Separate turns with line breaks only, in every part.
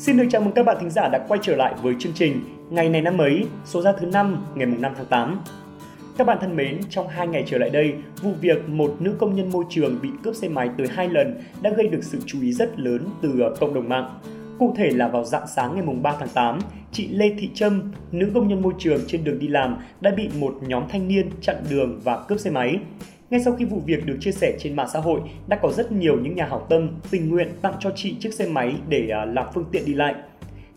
Xin được chào mừng các bạn thính giả đã quay trở lại với chương trình Ngày này năm ấy, số ra thứ 5, ngày 5 tháng 8. Các bạn thân mến, trong hai ngày trở lại đây, vụ việc một nữ công nhân môi trường bị cướp xe máy tới hai lần đã gây được sự chú ý rất lớn từ ờ, cộng đồng mạng. Cụ thể là vào dạng sáng ngày 3 tháng 8, chị Lê Thị Trâm, nữ công nhân môi trường trên đường đi làm đã bị một nhóm thanh niên chặn đường và cướp xe máy. Ngay sau khi vụ việc được chia sẻ trên mạng xã hội, đã có rất nhiều những nhà hảo tâm tình nguyện tặng cho chị chiếc xe máy để à, làm phương tiện đi lại.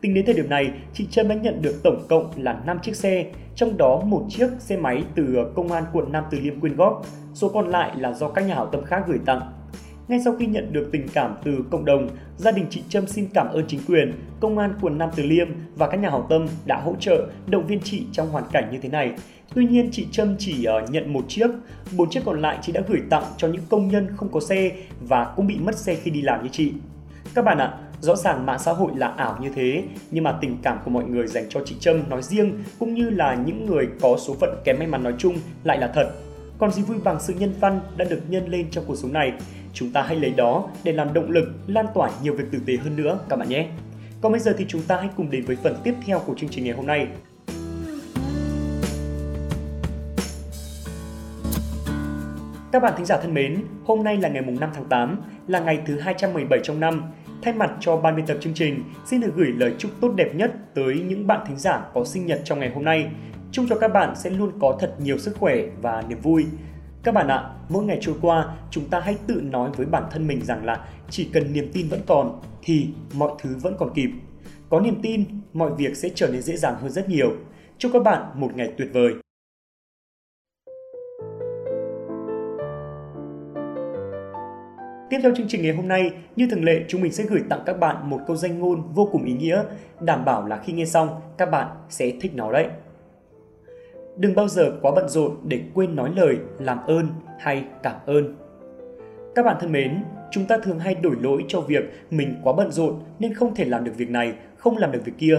Tính đến thời điểm này, chị Trâm đã nhận được tổng cộng là 5 chiếc xe, trong đó một chiếc xe máy từ à, Công an quận Nam Từ Liêm quyên góp, số còn lại là do các nhà hảo tâm khác gửi tặng. Ngay sau khi nhận được tình cảm từ cộng đồng, gia đình chị Trâm xin cảm ơn chính quyền, công an quận Nam Từ Liêm và các nhà hảo tâm đã hỗ trợ, động viên chị trong hoàn cảnh như thế này. Tuy nhiên, chị Trâm chỉ ờ, nhận một chiếc, bốn chiếc còn lại chị đã gửi tặng cho những công nhân không có xe và cũng bị mất xe khi đi làm như chị. Các bạn ạ, rõ ràng mạng xã hội là ảo như thế, nhưng mà tình cảm của mọi người dành cho chị Trâm nói riêng cũng như là những người có số phận kém may mắn nói chung lại là thật. Còn gì vui bằng sự nhân văn đã được nhân lên trong cuộc sống này. Chúng ta hãy lấy đó để làm động lực lan tỏa nhiều việc tử tế hơn nữa các bạn nhé. Còn bây giờ thì chúng ta hãy cùng đến với phần tiếp theo của chương trình ngày hôm nay. Các bạn thính giả thân mến, hôm nay là ngày mùng 5 tháng 8, là ngày thứ 217 trong năm. Thay mặt cho ban biên tập chương trình, xin được gửi lời chúc tốt đẹp nhất tới những bạn thính giả có sinh nhật trong ngày hôm nay. Chúc cho các bạn sẽ luôn có thật nhiều sức khỏe và niềm vui. Các bạn ạ, mỗi ngày trôi qua, chúng ta hãy tự nói với bản thân mình rằng là chỉ cần niềm tin vẫn còn thì mọi thứ vẫn còn kịp. Có niềm tin, mọi việc sẽ trở nên dễ dàng hơn rất nhiều. Chúc các bạn một ngày tuyệt vời. Tiếp theo chương trình ngày hôm nay, như thường lệ, chúng mình sẽ gửi tặng các bạn một câu danh ngôn vô cùng ý nghĩa, đảm bảo là khi nghe xong, các bạn sẽ thích nó đấy. Đừng bao giờ quá bận rộn để quên nói lời làm ơn hay cảm ơn. Các bạn thân mến, chúng ta thường hay đổi lỗi cho việc mình quá bận rộn nên không thể làm được việc này, không làm được việc kia.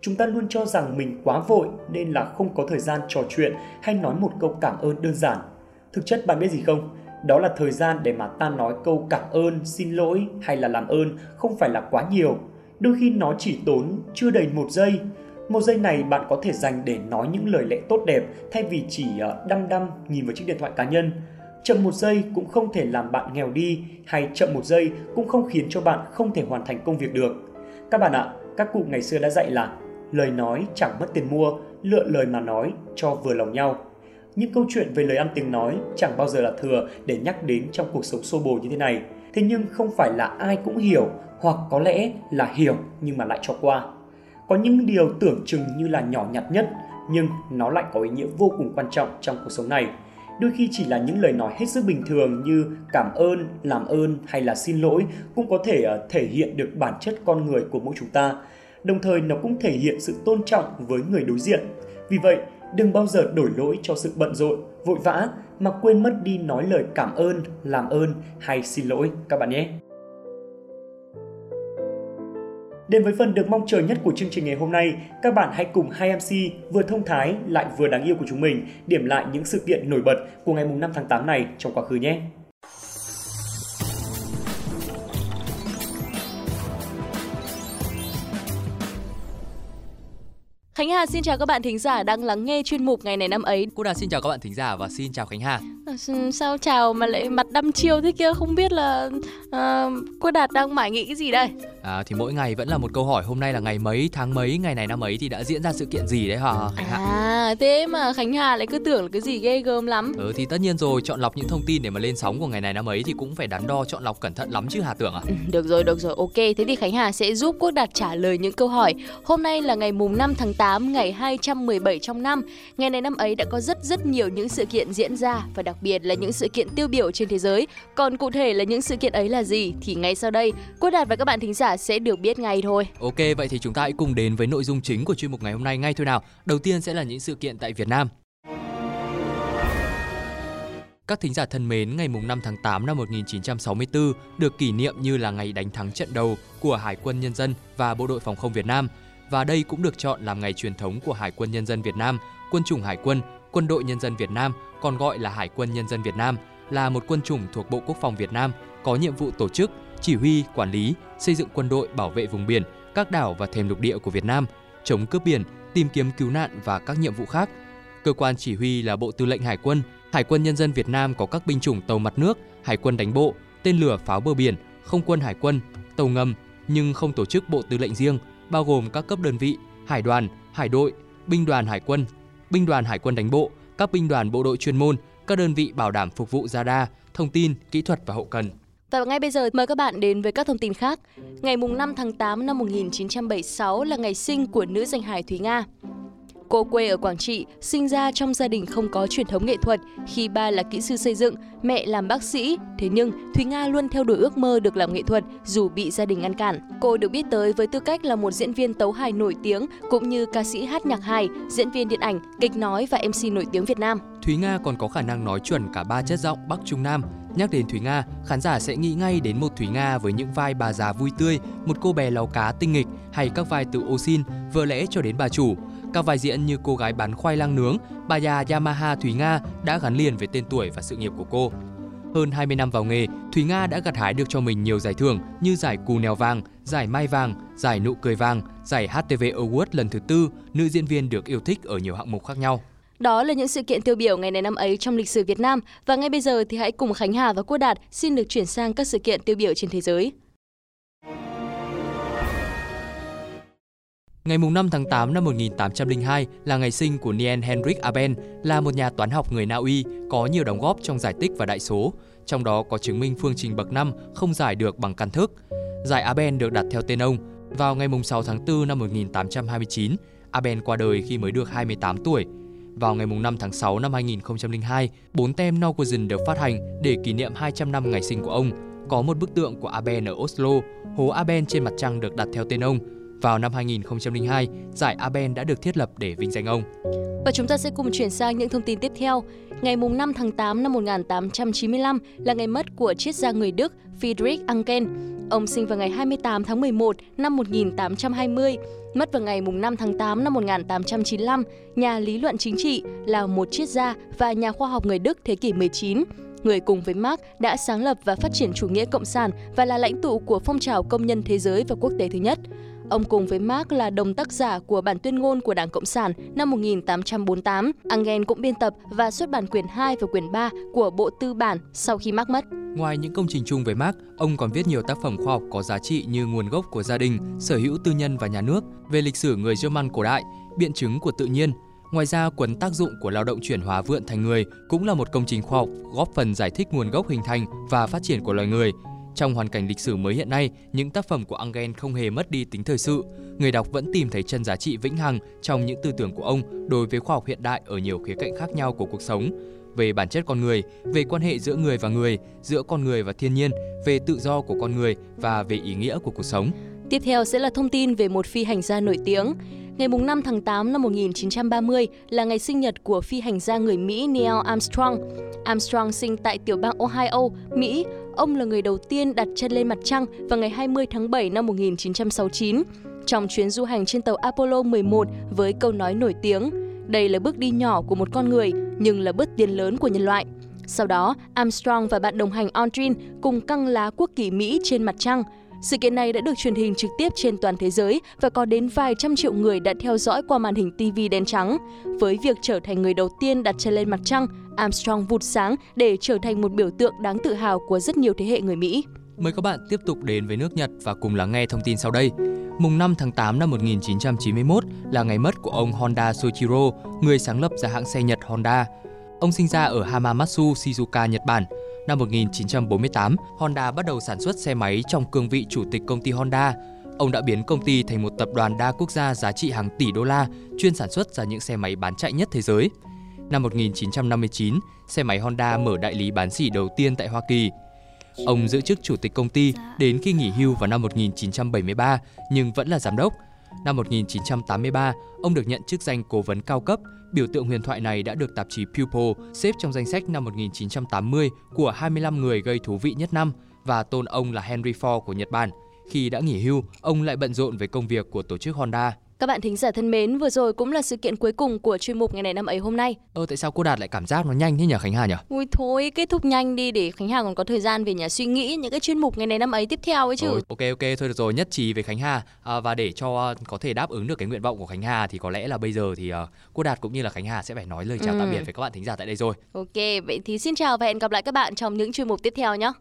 Chúng ta luôn cho rằng mình quá vội nên là không có thời gian trò chuyện hay nói một câu cảm ơn đơn giản. Thực chất bạn biết gì không? Đó là thời gian để mà ta nói câu cảm ơn, xin lỗi hay là làm ơn không phải là quá nhiều. Đôi khi nó chỉ tốn chưa đầy một giây. Một giây này bạn có thể dành để nói những lời lẽ tốt đẹp thay vì chỉ ờ, đăm đăm nhìn vào chiếc điện thoại cá nhân. Chậm một giây cũng không thể làm bạn nghèo đi hay chậm một giây cũng không khiến cho bạn không thể hoàn thành công việc được. Các bạn ạ, các cụ ngày xưa đã dạy là lời nói chẳng mất tiền mua, lựa lời mà nói cho vừa lòng nhau. Những câu chuyện về lời ăn tiếng nói chẳng bao giờ là thừa để nhắc đến trong cuộc sống xô bồ như thế này. Thế nhưng không phải là ai cũng hiểu hoặc có lẽ là hiểu nhưng mà lại cho qua. Có những điều tưởng chừng như là nhỏ nhặt nhất nhưng nó lại có ý nghĩa vô cùng quan trọng trong cuộc sống này. Đôi khi chỉ là những lời nói hết sức bình thường như cảm ơn, làm ơn hay là xin lỗi cũng có thể ờ, thể hiện được bản chất con người của mỗi chúng ta. Đồng thời nó cũng thể hiện sự tôn trọng với người đối diện. Vì vậy, đừng bao giờ đổi lỗi cho sự bận rộn, vội vã mà quên mất đi nói lời cảm ơn, làm ơn hay xin lỗi các bạn nhé. Đến với phần được mong chờ nhất của chương trình ngày hôm nay, các bạn hãy cùng hai MC vừa thông thái lại vừa đáng yêu của chúng mình điểm lại những sự kiện nổi bật của ngày 5 tháng 8 này trong quá khứ nhé.
Khánh Hà xin chào các bạn thính giả đang lắng nghe chuyên mục ngày này năm ấy.
Cô Đạt xin chào các bạn thính giả và xin chào Khánh Hà.
À, sao chào mà lại mặt đăm chiêu thế kia không biết là uh, cô Đạt đang mải nghĩ cái gì đây?
À, thì mỗi ngày vẫn là một câu hỏi hôm nay là ngày mấy tháng mấy ngày này năm ấy thì đã diễn ra sự kiện gì đấy hả
Khánh Hà? À thế mà Khánh Hà lại cứ tưởng là cái gì ghê gớm lắm.
Ừ thì tất nhiên rồi chọn lọc những thông tin để mà lên sóng của ngày này năm ấy thì cũng phải đắn đo chọn lọc cẩn thận lắm chứ Hà tưởng à?
Ừ, được rồi được rồi ok thế thì Khánh Hà sẽ giúp Quốc Đạt trả lời những câu hỏi. Hôm nay là ngày mùng 5 tháng 8 ngày 217 trong năm. Ngày này năm ấy đã có rất rất nhiều những sự kiện diễn ra và đặc biệt là những sự kiện tiêu biểu trên thế giới. Còn cụ thể là những sự kiện ấy là gì thì ngay sau đây Quốc Đạt và các bạn thính giả sẽ được biết ngay thôi.
Ok, vậy thì chúng ta hãy cùng đến với nội dung chính của chuyên mục ngày hôm nay ngay thôi nào. Đầu tiên sẽ là những sự kiện tại Việt Nam. Các thính giả thân mến, ngày 5 tháng 8 năm 1964 được kỷ niệm như là ngày đánh thắng trận đầu của Hải quân Nhân dân và Bộ đội Phòng không Việt Nam. Và đây cũng được chọn làm ngày truyền thống của Hải quân Nhân dân Việt Nam, Quân chủng Hải quân, Quân đội Nhân dân Việt Nam, còn gọi là Hải quân Nhân dân Việt Nam, là một quân chủng thuộc Bộ Quốc phòng Việt Nam có nhiệm vụ tổ chức, chỉ huy, quản lý, xây dựng quân đội bảo vệ vùng biển, các đảo và thềm lục địa của Việt Nam, chống cướp biển, tìm kiếm cứu nạn và các nhiệm vụ khác. Cơ quan chỉ huy là Bộ Tư lệnh Hải quân. Hải quân Nhân dân Việt Nam có các binh chủng tàu mặt nước, hải quân đánh bộ, tên lửa pháo bờ biển, không quân hải quân, tàu ngầm, nhưng không tổ chức bộ tư lệnh riêng, bao gồm các cấp đơn vị, hải đoàn, hải đội, binh đoàn hải quân, binh đoàn hải quân đánh bộ, các binh đoàn bộ đội chuyên môn, các đơn vị bảo đảm phục vụ radar, thông tin, kỹ thuật và hậu cần.
Và ngay bây giờ mời các bạn đến với các thông tin khác. Ngày mùng 5 tháng 8 năm 1976 là ngày sinh của nữ danh hài Thúy Nga. Cô quê ở Quảng Trị, sinh ra trong gia đình không có truyền thống nghệ thuật khi ba là kỹ sư xây dựng, mẹ làm bác sĩ. Thế nhưng, Thúy Nga luôn theo đuổi ước mơ được làm nghệ thuật dù bị gia đình ngăn cản. Cô được biết tới với tư cách là một diễn viên tấu hài nổi tiếng cũng như ca sĩ hát nhạc hài, diễn viên điện ảnh, kịch nói và MC nổi tiếng Việt Nam.
Thúy Nga còn có khả năng nói chuẩn cả ba chất giọng Bắc Trung Nam. Nhắc đến Thúy Nga, khán giả sẽ nghĩ ngay đến một Thúy Nga với những vai bà già vui tươi, một cô bé láu cá tinh nghịch hay các vai từ ô xin, vợ lẽ cho đến bà chủ. Các vai diễn như cô gái bán khoai lang nướng, bà già Yamaha Thúy Nga đã gắn liền với tên tuổi và sự nghiệp của cô. Hơn 20 năm vào nghề, Thúy Nga đã gặt hái được cho mình nhiều giải thưởng như giải Cù Nèo Vàng, giải Mai Vàng, giải Nụ Cười Vàng, giải HTV Award lần thứ tư, nữ diễn viên được yêu thích ở nhiều hạng mục khác nhau.
Đó là những sự kiện tiêu biểu ngày này năm ấy trong lịch sử Việt Nam và ngay bây giờ thì hãy cùng Khánh Hà và Quốc Đạt xin được chuyển sang các sự kiện tiêu biểu trên thế giới.
Ngày 5 tháng 8 năm 1802 là ngày sinh của Niels Henrik Abel, là một nhà toán học người Na Uy có nhiều đóng góp trong giải tích và đại số, trong đó có chứng minh phương trình bậc 5 không giải được bằng căn thức. Giải Abel được đặt theo tên ông. Vào ngày 6 tháng 4 năm 1829, Abel qua đời khi mới được 28 tuổi. Vào ngày 5 tháng 6 năm 2002, bốn tem Norwegian được phát hành để kỷ niệm 200 năm ngày sinh của ông. Có một bức tượng của Abel ở Oslo, hố Abel trên mặt trăng được đặt theo tên ông, vào năm 2002, giải Abel đã được thiết lập để vinh danh ông.
Và chúng ta sẽ cùng chuyển sang những thông tin tiếp theo. Ngày 5 tháng 8 năm 1895 là ngày mất của triết gia người Đức Friedrich Engels. Ông sinh vào ngày 28 tháng 11 năm 1820, mất vào ngày 5 tháng 8 năm 1895, nhà lý luận chính trị, là một triết gia và nhà khoa học người Đức thế kỷ 19 người cùng với Marx đã sáng lập và phát triển chủ nghĩa cộng sản và là lãnh tụ của phong trào công nhân thế giới và quốc tế thứ nhất. Ông cùng với Marx là đồng tác giả của bản tuyên ngôn của Đảng Cộng sản năm 1848. Engels cũng biên tập và xuất bản quyển 2 và quyển 3 của Bộ Tư bản sau khi Marx mất.
Ngoài những công trình chung với Marx, ông còn viết nhiều tác phẩm khoa học có giá trị như Nguồn gốc của gia đình, Sở hữu tư nhân và nhà nước, về lịch sử người German cổ đại, Biện chứng của tự nhiên, Ngoài ra, cuốn tác dụng của lao động chuyển hóa vượn thành người cũng là một công trình khoa học góp phần giải thích nguồn gốc hình thành và phát triển của loài người, trong hoàn cảnh lịch sử mới hiện nay, những tác phẩm của Engel không hề mất đi tính thời sự. Người đọc vẫn tìm thấy chân giá trị vĩnh hằng trong những tư tưởng của ông đối với khoa học hiện đại ở nhiều khía cạnh khác nhau của cuộc sống. Về bản chất con người, về quan hệ giữa người và người, giữa con người và thiên nhiên, về tự do của con người và về ý nghĩa của cuộc sống.
Tiếp theo sẽ là thông tin về một phi hành gia nổi tiếng. Ngày 5 tháng 8 năm 1930 là ngày sinh nhật của phi hành gia người Mỹ Neil Armstrong. Armstrong sinh tại tiểu bang Ohio, Mỹ. Ông là người đầu tiên đặt chân lên mặt trăng vào ngày 20 tháng 7 năm 1969 trong chuyến du hành trên tàu Apollo 11 với câu nói nổi tiếng đây là bước đi nhỏ của một con người nhưng là bước tiến lớn của nhân loại. Sau đó, Armstrong và bạn đồng hành Aldrin cùng căng lá quốc kỳ Mỹ trên mặt trăng – sự kiện này đã được truyền hình trực tiếp trên toàn thế giới và có đến vài trăm triệu người đã theo dõi qua màn hình TV đen trắng. Với việc trở thành người đầu tiên đặt chân lên mặt trăng, Armstrong vụt sáng để trở thành một biểu tượng đáng tự hào của rất nhiều thế hệ người Mỹ.
Mời các bạn tiếp tục đến với nước Nhật và cùng lắng nghe thông tin sau đây. Mùng 5 tháng 8 năm 1991 là ngày mất của ông Honda Soichiro, người sáng lập ra hãng xe Nhật Honda. Ông sinh ra ở Hamamatsu, Shizuoka, Nhật Bản Năm 1948, Honda bắt đầu sản xuất xe máy trong cương vị chủ tịch công ty Honda. Ông đã biến công ty thành một tập đoàn đa quốc gia giá trị hàng tỷ đô la, chuyên sản xuất ra những xe máy bán chạy nhất thế giới. Năm 1959, xe máy Honda mở đại lý bán xỉ đầu tiên tại Hoa Kỳ. Ông giữ chức chủ tịch công ty đến khi nghỉ hưu vào năm 1973 nhưng vẫn là giám đốc. Năm 1983, ông được nhận chức danh cố vấn cao cấp Biểu tượng huyền thoại này đã được tạp chí People xếp trong danh sách năm 1980 của 25 người gây thú vị nhất năm và tôn ông là Henry Ford của Nhật Bản. Khi đã nghỉ hưu, ông lại bận rộn với công việc của tổ chức Honda.
Các bạn thính giả thân mến, vừa rồi cũng là sự kiện cuối cùng của chuyên mục ngày này năm ấy hôm nay.
Ờ tại sao cô Đạt lại cảm giác nó nhanh thế nhỉ Khánh Hà nhỉ?
Ui thôi, kết thúc nhanh đi để Khánh Hà còn có thời gian về nhà suy nghĩ những cái chuyên mục ngày này năm ấy tiếp theo ấy chứ.
Rồi, ok ok thôi được rồi, nhất trí với Khánh Hà à, và để cho có thể đáp ứng được cái nguyện vọng của Khánh Hà thì có lẽ là bây giờ thì uh, cô Đạt cũng như là Khánh Hà sẽ phải nói lời chào ừ. tạm biệt với các bạn thính giả tại đây rồi.
Ok, vậy thì xin chào và hẹn gặp lại các bạn trong những chuyên mục tiếp theo nhé.